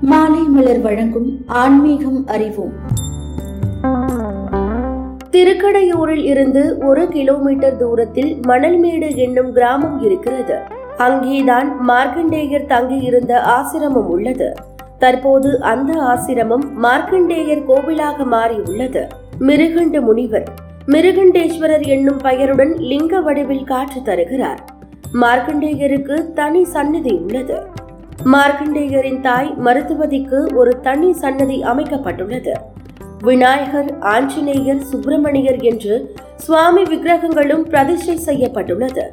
மாலை மலர் வழங்கும் ஆன்மீகம் அறிவோம். திருக்கடையூரில் இருந்து ஒரு கிலோமீட்டர் தூரத்தில் மணல்மேடு என்னும் கிராமம் இருக்கிறது. அங்கேதான் மார்க்கண்டேயர் தங்கியிருந்த ஆசிரமம் உள்ளது. தற்போது அந்த ஆசிரமம் மார்க்கண்டேயர் கோவிலாக மாறியுள்ளது. மிருகண்ட முனிவர் மிருகண்டேஸ்வரர் என்னும் பெயருடன் லிங்க வடிவில் காட்சி தருகிறார். மார்க்கண்டேயருக்கு தனி சந்நிதி உள்ளது. மார்க்கண்டேயரின் தாய் மருத்துவதிக்கு ஒரு தனி சன்னதி அமைக்கப்பட்டுள்ளது. விநாயகர் ஆஞ்சநேயர் சுப்பிரமணியர் என்று சுவாமி விக்கிரகங்களும் பிரதிஷ்டை செய்யப்பட்டுள்ளது.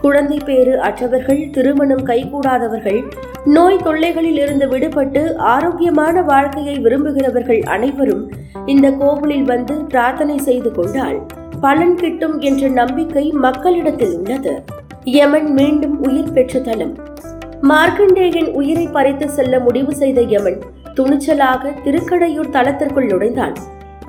குழந்தை பேறு அற்றவர்கள் திருமணம் கைகூடாதவர்கள் நோய் தொல்லைகளில் இருந்து விடுபட்டு ஆரோக்கியமான வாழ்க்கையை விரும்புகிறவர்கள் அனைவரும் இந்த கோவிலில் வந்து பிரார்த்தனை செய்து கொண்டால் பலன் கிட்டும் என்ற நம்பிக்கை மக்களிடத்தில் உள்ளது. யமன் மீண்டும் உயிர் பெற்ற தலம் மார்க்கண்டேயன் உயிரை பறித்து செல்ல முடிவு செய்த யமன் துணிச்சலாக திருக்கடையூர் தலத்திற்குள் நுழைந்தான்.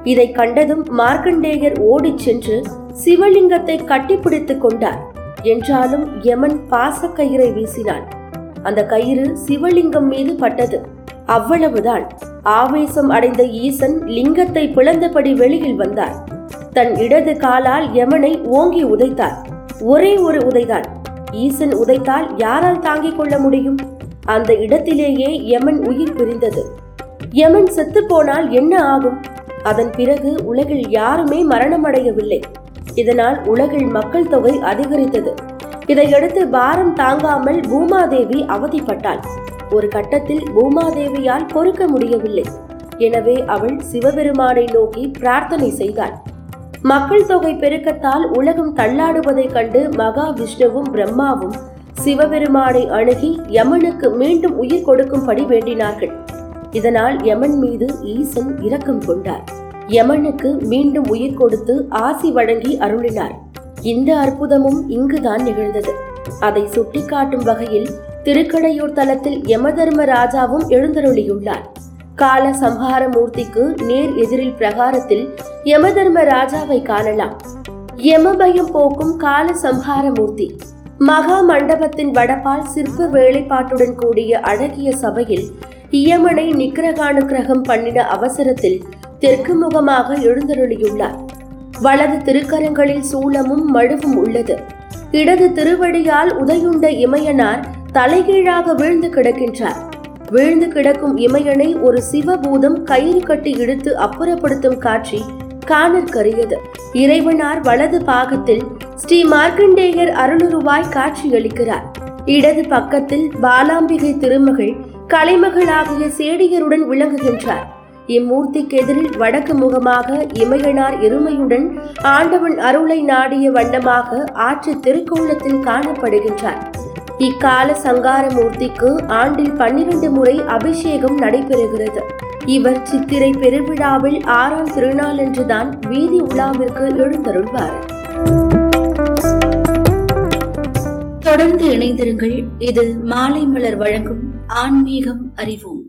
இதை கண்டதும் மார்க்கண்டேயர் ஓடிச் சென்று சிவலிங்கத்தை கட்டிப்பிடித்துக் கொண்டார். என்றாலும் யமன் பாசக்கயிறை வீசினான். அந்த கயிறு சிவலிங்கம் மீது பட்டது. அவ்வளவுதான். ஆவேசம் அடைந்த ஈசன் லிங்கத்தை பிளந்தபடி வெளியில் வந்தார். தன் இடது காலால் யமனை ஓங்கி உதைத்தார். ஒரே ஒரு உதைதான். ஈசன் உதைத்தால் யாரால் தாங்கிக் கொள்ள முடியும்? அந்த இடத்திலேயே யமன் உயிர் பிரிந்தது. யமன் செத்து போனால் என்ன ஆகும்? அதன் பிறகு உலகில் யாருமே மரணமடையவில்லை. இதனால் உலகில் மக்கள் தொகை அதிகரித்தது. இதையடுத்து பாரம் தாங்காமல் பூமாதேவி அவதிப்பட்டாள். ஒரு கட்டத்தில் பூமாதேவியால் பொறுக்க முடியவில்லை. எனவே அவள் சிவபெருமானை நோக்கி பிரார்த்தனை செய்தாள். மக்கள் தொகை பெருக்கத்தால் உலகம் தள்ளாடுவதைக் கண்டு மகாவிஷ்ணுவும் பிரம்மாவும் சிவபெருமானை அணுகி யமனுக்கு மீண்டும் உயிர் கொடுக்கும்படி வேண்டினார்கள். இதனால் யமன் மீது ஈசன் இரக்கம் கொண்டார். யமனுக்கு மீண்டும் உயிர் கொடுத்து ஆசி வழங்கி அருளினார். இந்த அற்புதமும் இங்குதான் நிகழ்ந்தது. அதை சுட்டிக்காட்டும் வகையில் திருக்கடையூர் தலத்தில் யமதர்ம ராஜாவும் எழுந்தருளியுள்ளார். கால சம்ஹார மூர்த்திக்கு நேர் எதிரில் பிரகாரத்தில் யமதர்ம ராஜாவை காணலாம். யமபயம் போக்கும் கால சம்ஹார மூர்த்தி மகா மண்டபத்தின் வடபால் சிற்ப வேலைப்பாட்டுடன் கூடிய அழகிய சபையில் இயமனை நிக்கிரகானுக்கிரகம் பண்ணிட அவசரத்தில் தெற்கு முகமாக எழுந்தருளியுள்ளார். வலது திருக்கரங்களில் சூலமும் மழுவும் உள்ளது. இடது திருவடியால் உதையுண்ட இமயனார் தலைகீழாக வீழ்ந்து கிடக்கின்றார். வீழ்ந்து கிடக்கும் இமயனை ஒரு சிவபூதம் கயிறு கட்டி இழுத்து அப்புறப்படுத்தும் காட்சி காணற்கரியது. இறைவனார் வலது பாகத்தில் ஸ்ரீ மார்க்கண்டேயர் அருளுருவாய் காட்சியளிக்கிறார் இடது பக்கத்தில் பாலாம்பிகை திருமகள் கலைமகளாகிய சேடியருடன் விளங்குகின்றார். இம்மூர்த்திக்கு எதிரில் வடக்கு முகமாக இமயனார் இருமையுடன் ஆண்டவன் அருளை நாடிய வண்ணமாக ஆற்று திருக்கோளத்தில் காணப்படுகின்றார். இக்கால சங்கார மூர்த்திக்கு ஆண்டில் பன்னிரண்டு முறை அபிஷேகம் நடைபெறுகிறது. இவர் சித்திரை பெருவிழாவில் ஆறாம் திருநாளன்றுதான் வீதி உலாவிற்கு எழுந்தருள்வார். தொடர்ந்து இணைந்திருங்கள். இது மாலை மலர் வழங்கும் ஆன்மீகம் அறிவோம்.